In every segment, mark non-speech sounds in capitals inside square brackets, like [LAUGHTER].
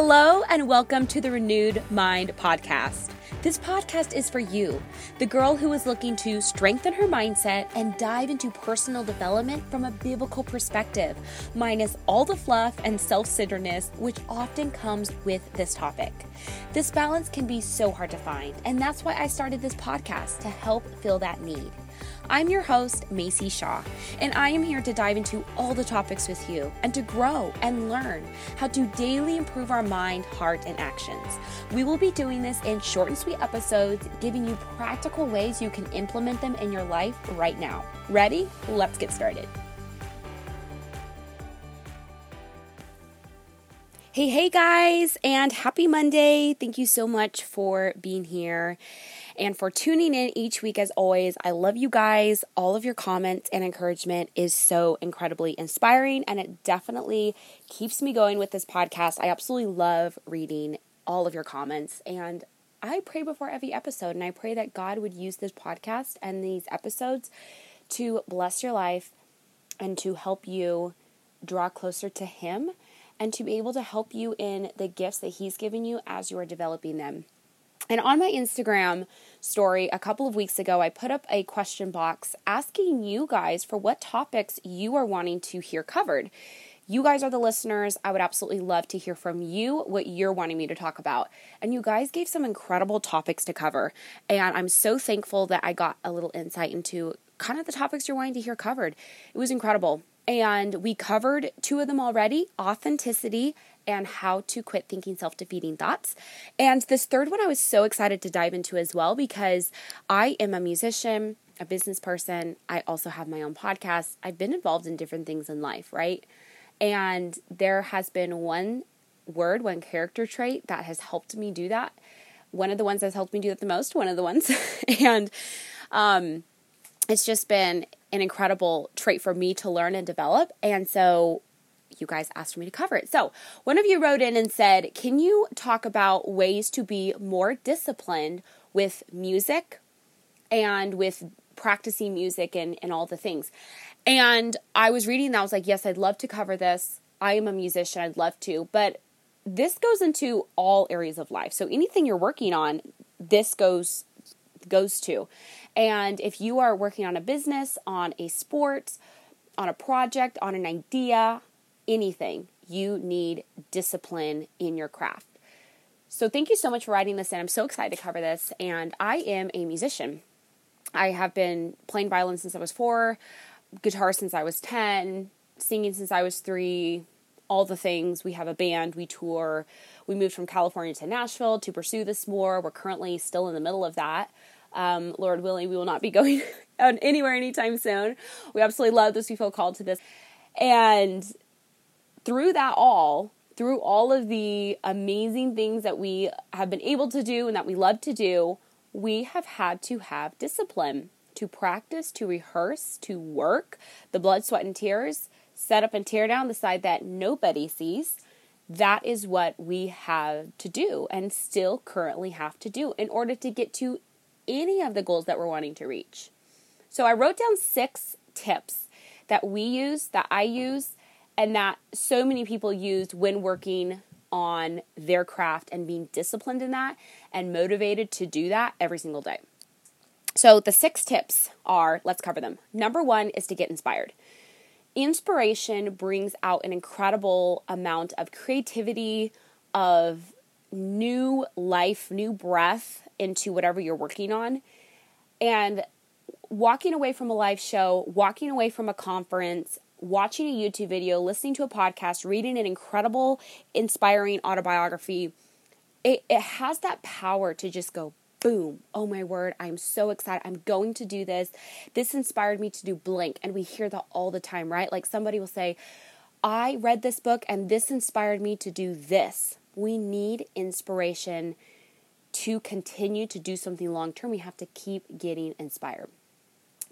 Hello, and welcome to the Renewed Mind Podcast. This podcast is for you, the girl who is looking to strengthen her mindset and dive into personal development from a biblical perspective, minus all the fluff and self centeredness which often comes with this topic. This balance can be so hard to find, and that's why I started this podcast to help fill that need. I'm your host, Macy Shaw, and I am here to dive into all the topics with you and to grow and learn how to daily improve our mind, heart, and actions. We will be doing this in short and sweet episodes, giving you practical ways you can implement them in your life right now. Ready? Let's get started. Hey, hey guys, and happy Monday. Thank you so much for being here and for tuning in each week as always. I love you guys. All of your comments and encouragement is so incredibly inspiring and it definitely keeps me going with this podcast. I absolutely love reading all of your comments and I pray before every episode and I pray that God would use this podcast and these episodes to bless your life and to help you draw closer to Him and to be able to help you in the gifts that He's given you as you are developing them. And on my Instagram story a couple of weeks ago, I put up a question box asking you guys for what topics you are wanting to hear covered. You guys are the listeners. I would absolutely love to hear from you what you're wanting me to talk about. And you guys gave some incredible topics to cover. And I'm so thankful that I got a little insight into kind of the topics you're wanting to hear covered. It was incredible. And we covered two of them already authenticity and how to quit thinking self defeating thoughts. And this third one I was so excited to dive into as well because I am a musician, a business person. I also have my own podcast. I've been involved in different things in life, right? And there has been one word, one character trait that has helped me do that. One of the ones that's helped me do that the most, one of the ones. [LAUGHS] and um, it's just been an incredible trait for me to learn and develop. And so you guys asked for me to cover it. So, one of you wrote in and said, Can you talk about ways to be more disciplined with music and with practicing music and, and all the things? And I was reading that, I was like, Yes, I'd love to cover this. I am a musician, I'd love to. But this goes into all areas of life. So, anything you're working on, this goes goes to. And if you are working on a business, on a sport, on a project, on an idea, anything, you need discipline in your craft. So, thank you so much for writing this in. I'm so excited to cover this. And I am a musician. I have been playing violin since I was four, guitar since I was 10, singing since I was three, all the things. We have a band, we tour. We moved from California to Nashville to pursue this more. We're currently still in the middle of that. Um, Lord willing, we will not be [LAUGHS] going anywhere anytime soon. We absolutely love this. We feel called to this. And through that all, through all of the amazing things that we have been able to do and that we love to do, we have had to have discipline to practice, to rehearse, to work the blood, sweat, and tears, set up and tear down the side that nobody sees. That is what we have to do and still currently have to do in order to get to any of the goals that we're wanting to reach. So I wrote down six tips that we use, that I use, and that so many people used when working on their craft and being disciplined in that and motivated to do that every single day. So, the six tips are let's cover them. Number one is to get inspired. Inspiration brings out an incredible amount of creativity, of new life, new breath into whatever you're working on. And walking away from a live show, walking away from a conference, watching a YouTube video, listening to a podcast, reading an incredible, inspiring autobiography, it, it has that power to just go boom, oh my word, I'm so excited. I'm going to do this. This inspired me to do blank. And we hear that all the time, right? Like somebody will say, I read this book and this inspired me to do this. We need inspiration to continue to do something long term. We have to keep getting inspired.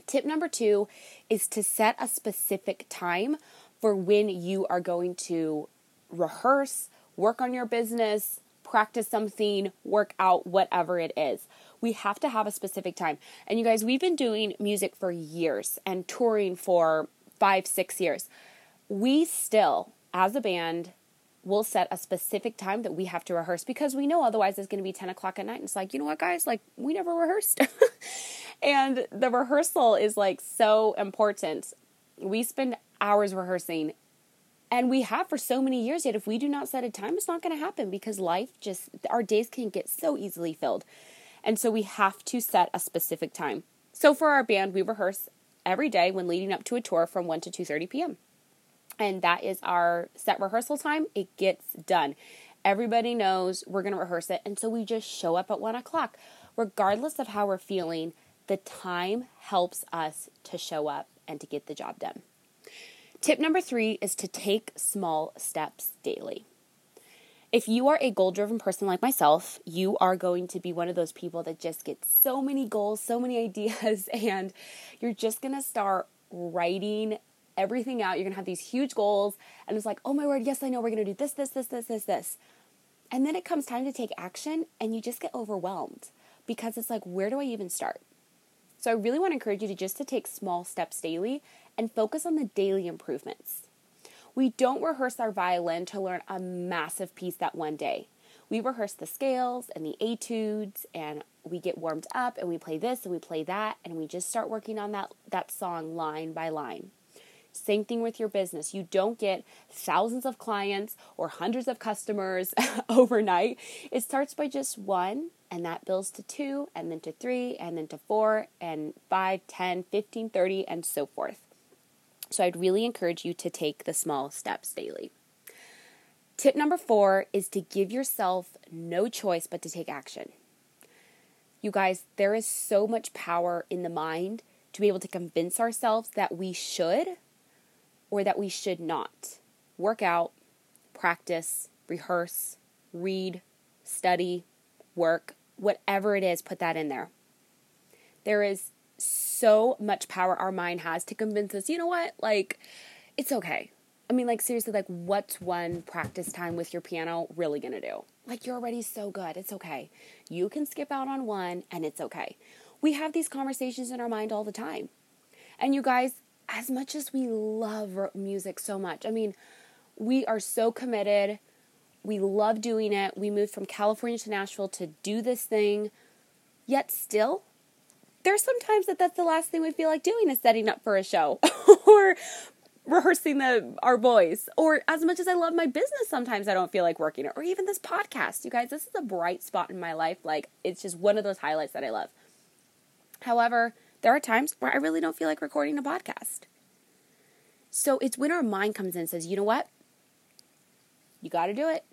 Tip number two is to set a specific time for when you are going to rehearse, work on your business, practice something, work out, whatever it is. We have to have a specific time. And you guys, we've been doing music for years and touring for five, six years. We still, as a band, we'll set a specific time that we have to rehearse because we know otherwise it's going to be 10 o'clock at night. And it's like, you know what, guys? Like, we never rehearsed. [LAUGHS] and the rehearsal is like so important. We spend hours rehearsing and we have for so many years yet if we do not set a time it's not going to happen because life just our days can get so easily filled and so we have to set a specific time so for our band we rehearse every day when leading up to a tour from 1 to 2.30 p.m and that is our set rehearsal time. It gets done. Everybody knows we're going to rehearse it, and so we just show up at one o'clock. Regardless of how we're feeling, the time helps us to show up and to get the job done. Tip number three is to take small steps daily. If you are a goal driven person like myself, you are going to be one of those people that just gets so many goals, so many [LAUGHS] ideas, and you're just going to start writing everything out. You're going to have these huge goals. And it's like, oh my word, yes, I know we're going to do this, this, this, this, this, this. And then it comes time to take action and you just get overwhelmed because it's like, where do I even start? So I really want to encourage you to just to take small steps daily and focus on the daily improvements. We don't rehearse our violin to learn a massive piece that one day. We rehearse the scales and the etudes and we get warmed up and we play this and we play that and we just start working on that that song line by line. Same thing with your business. You don't get thousands of clients or hundreds of customers [LAUGHS] overnight. It starts by just one, and that builds to two, and then to three, and then to four, and five, ten, fifteen, thirty, and so forth. So I'd really encourage you to take the small steps daily. Tip number four is to give yourself no choice but to take action. You guys, there is so much power in the mind to be able to convince ourselves that we should or that we should not. Work out, practice, rehearse, read, study, work, whatever it is, put that in there. There is so much power our mind has to convince us, you know what, like, it's okay. I mean, like, seriously, like, what's one practice time with your piano really gonna do? Like, you're already so good. It's okay. You can skip out on one and it's okay. We have these conversations in our mind all the time. And you guys, as much as we love music so much, I mean, we are so committed. We love doing it. We moved from California to Nashville to do this thing. Yet still, there's sometimes that that's the last thing we feel like doing is setting up for a show [LAUGHS] or rehearsing the our voice or as much as I love my business sometimes I don't feel like working it or even this podcast. You guys, this is a bright spot in my life. Like it's just one of those highlights that I love. However, there are times where I really don't feel like recording a podcast. So it's when our mind comes in and says, you know what? You got to do it.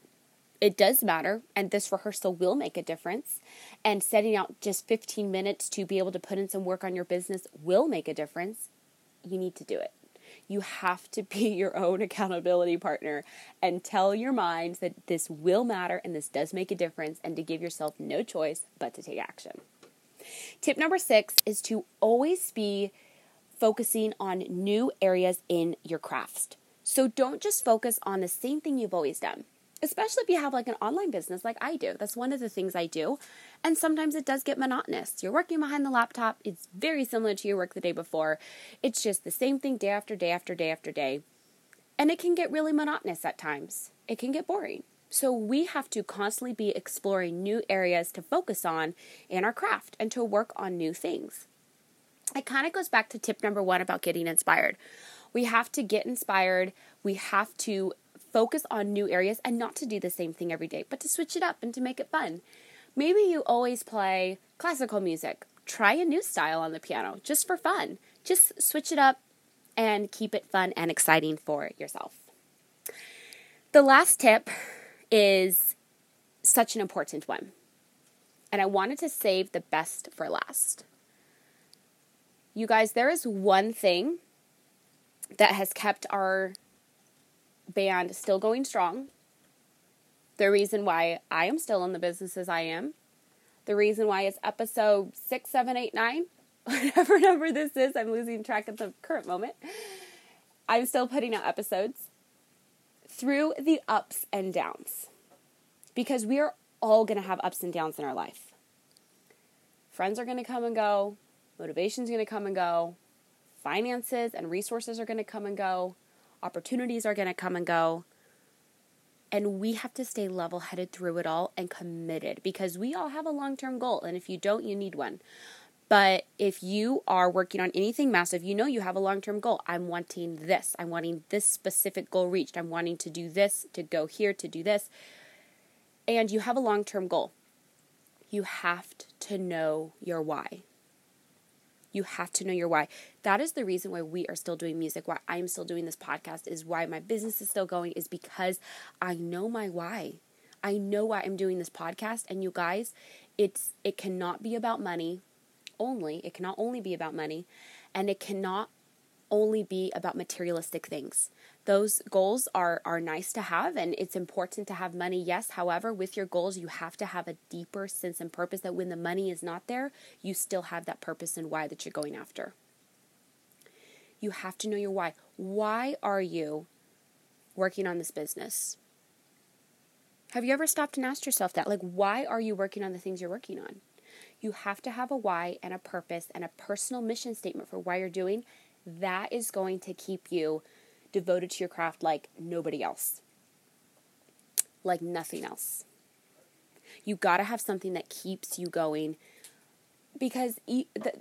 It does matter, and this rehearsal will make a difference. And setting out just 15 minutes to be able to put in some work on your business will make a difference. You need to do it. You have to be [LAUGHS] your own accountability partner and tell your mind that this will matter and this does make a difference, and to give yourself no choice but to take action. Tip number six is to always be focusing on new areas in your craft. So don't just focus on the same thing you've always done, especially if you have like an online business like I do. That's one of the things I do. And sometimes it does get monotonous. You're working behind the laptop, it's very similar to your work the day before. It's just the same thing day after day after day after day. And it can get really monotonous at times, it can get boring. So we have to constantly be exploring new areas to focus on in our craft and to work on new things. It kind of goes back to tip number one about getting inspired. We have to get inspired. We have to focus on new areas and not to do the same thing every day, but to switch it up and to make it fun. Maybe you always play classical music. Try a new style on the piano just for fun. Just switch it up and keep it fun and exciting for yourself. The last tip is such an important one. And I wanted to save the best for last. You guys, there is one thing that has kept our band still going strong. The reason why I am still in the business as I am. The reason why it's episode six, seven, eight, nine, [LAUGHS] whatever number this is, I'm losing track at the current moment. I'm still putting out episodes through the ups and downs because we are all going to have ups and downs in our life. Friends are going to come and go, motivation's going to come and go, finances and resources are going to come and go, opportunities are going to come and go. And we have to stay level headed through it all and committed because we all have a long term goal. And if you don't, you need one. But if you are working on anything massive, you know you have a long term goal. I'm wanting this. I'm wanting this specific goal reached. I'm wanting to do this, to go here, to do this. And you have a long term goal. You have to know your why. You have to know your why. That is the reason why we are still doing music, why I'm still doing this podcast, is why my business is still going, is because I know my why. I know why I'm doing this podcast. And you guys, it's it cannot be about money only. It cannot only be about money, and it cannot only be about materialistic things. Those goals are are nice to have and it's important to have money. Yes, however, with your goals you have to have a deeper sense and purpose that when the money is not there, you still have that purpose and why that you're going after. You have to know your why. Why are you working on this business? Have you ever stopped and asked yourself that? Like, why are you working on the things you're working on? You have to have a why and a purpose and a personal mission statement for why you're doing. That is going to keep you devoted to your craft like nobody else, like nothing else. You got to have something that keeps you going because e- the,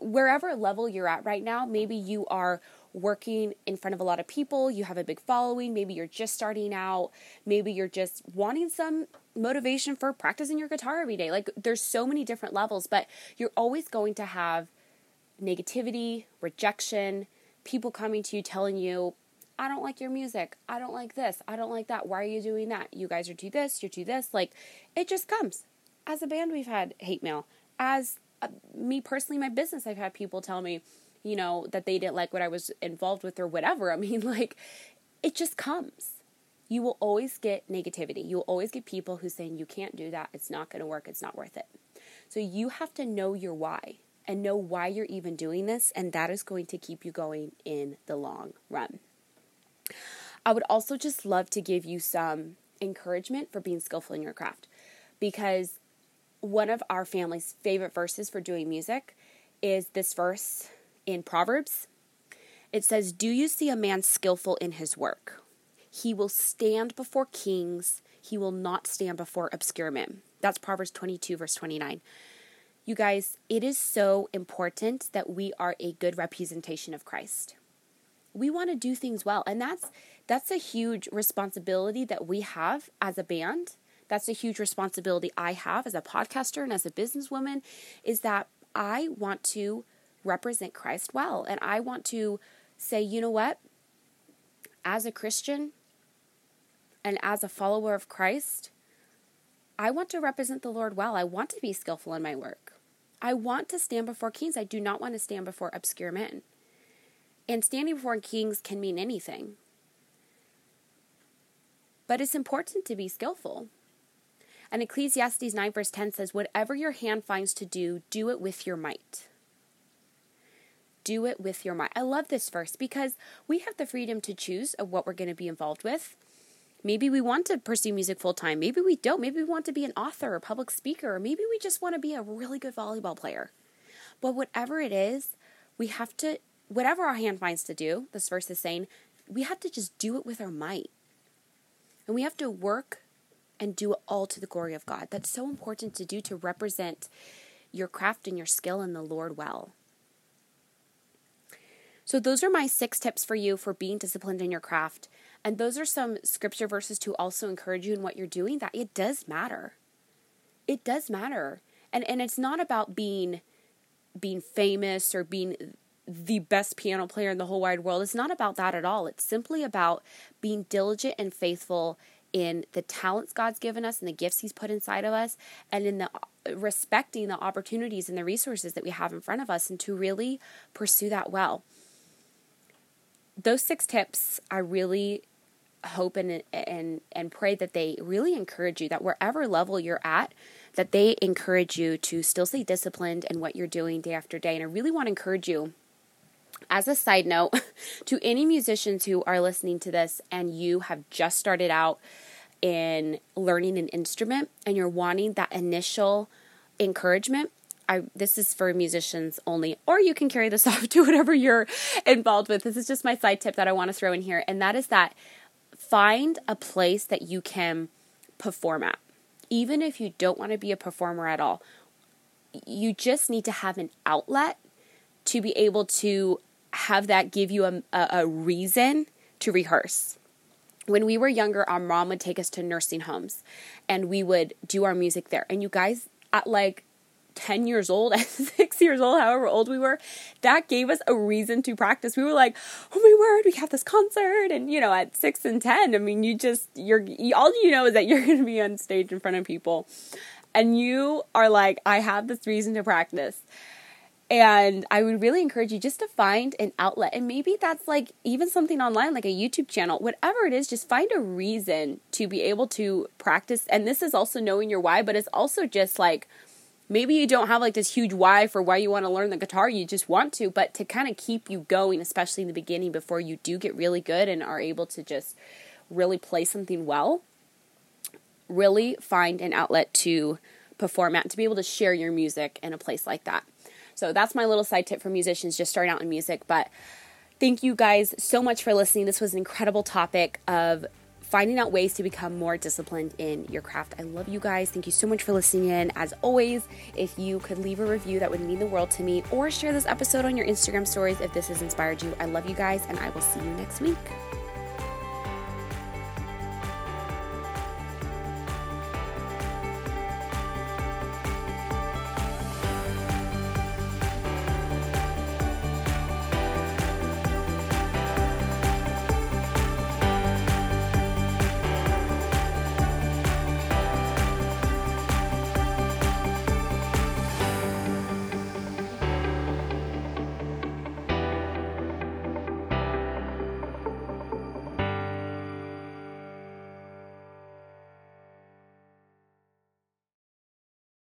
wherever level you're at right now, maybe you are working in front of a lot of people, you have a big following, maybe you're just starting out, maybe you're just wanting some motivation for practicing your guitar every day. Like there's so many different levels, but you're always going to have negativity, rejection, people coming to you telling you, I don't like your music. I don't like this. I don't like that. Why are you doing that? You guys are do this, you're do this. Like it just comes. As a band, we've had hate mail. As uh, me personally, my business, I've had people tell me, you know, that they didn't like what I was involved with or whatever. [LAUGHS] I mean, like, it just comes you will always get negativity. You will always get people who saying you can't do that, it's not going to work, it's not worth it. So you have to know your why and know why you're even doing this, and that is going to keep you going in the long run. I would also just love to give you some encouragement for being skillful in your craft because one of our family's favorite verses for doing music is this verse in Proverbs. It says, Do you see a man skillful in his work? He will stand before kings, he will not stand before obscure men. That's Proverbs 22, verse 29. You guys, it is so important that we are a good representation of Christ. We want to do things well, and that's that's a huge responsibility that we have as a band. That's a huge responsibility I have as a podcaster and as a businesswoman is that I want to represent Christ well and I want to say, you know what? As a Christian, and as a follower of Christ, I want to represent the Lord well. I want to be skillful in my work. I want to stand before kings. I do not want to stand before obscure men. And standing before kings can mean anything. But it's important to be skillful. And Ecclesiastes 9, verse 10 says, Whatever your hand finds to do, do it with your might. Do it with your might. I love this verse because we have the freedom to choose of what we're going to be involved with. Maybe we want to pursue music full time. Maybe we don't. Maybe we want to be an author or public speaker. Or maybe we just want to be a really good volleyball player. But whatever it is, we have to, whatever our hand finds to do, this verse is saying, we have to just do it with our might. And we have to work and do it all to the glory of God. That's so important to do to represent your craft and your skill in the Lord well. So, those are my six tips for you for being disciplined in your craft. And those are some scripture verses to also encourage you in what you're doing that it does matter. It does matter. And and it's not about being being famous or being the best piano player in the whole wide world. It's not about that at all. It's simply about being diligent and faithful in the talents God's given us and the gifts He's put inside of us, and in the respecting the opportunities and the resources that we have in front of us, and to really pursue that well. Those six tips I really hope and and and pray that they really encourage you that wherever level you're at that they encourage you to still stay disciplined in what you're doing day after day. And I really want to encourage you as a side note [LAUGHS] to any musicians who are listening to this and you have just started out in learning an instrument and you're wanting that initial encouragement I this is for musicians only, or you can carry this [LAUGHS] off to whatever you're involved with. This is just my side tip that I want to throw in here, and that is that find a place that you can perform at. Even if you don't want to be a performer at all, you just need to have an outlet to be able to have that give you a, a, reason to rehearse when we were younger, our mom would take us to nursing homes and we would do our music there. And you guys, at like 10 years old, [LAUGHS] at six years old, however old we were, that gave us a reason to practice. We were like, oh my word, we have this concert. And, you know, at six and 10, I mean, you just, you're, you, all you know is that [LAUGHS] you're going to be on stage in front of people. And you are like, I have this reason to practice. And I would really encourage you just to find an outlet. And maybe that's like even something online, like a YouTube channel, whatever it is, just find a reason to be able to practice. And this is also knowing your why, but it's also just like maybe you don't have like this huge why for why you want to learn the guitar, you just want to, but to kind of keep you going, especially in the beginning before you do get really good and are able to just really play something well. Really find an outlet to perform at, to be able to share your music in a place like that. So that's my little side tip for musicians just starting out in music. But thank you guys so much for listening. This was an incredible topic of finding out ways to become more disciplined in your craft. I love you guys. Thank you so much for listening in. As always, if you could leave a review, that would mean the world to me, or share this episode on your Instagram stories if this has inspired you. I love you guys, and I will see you next week.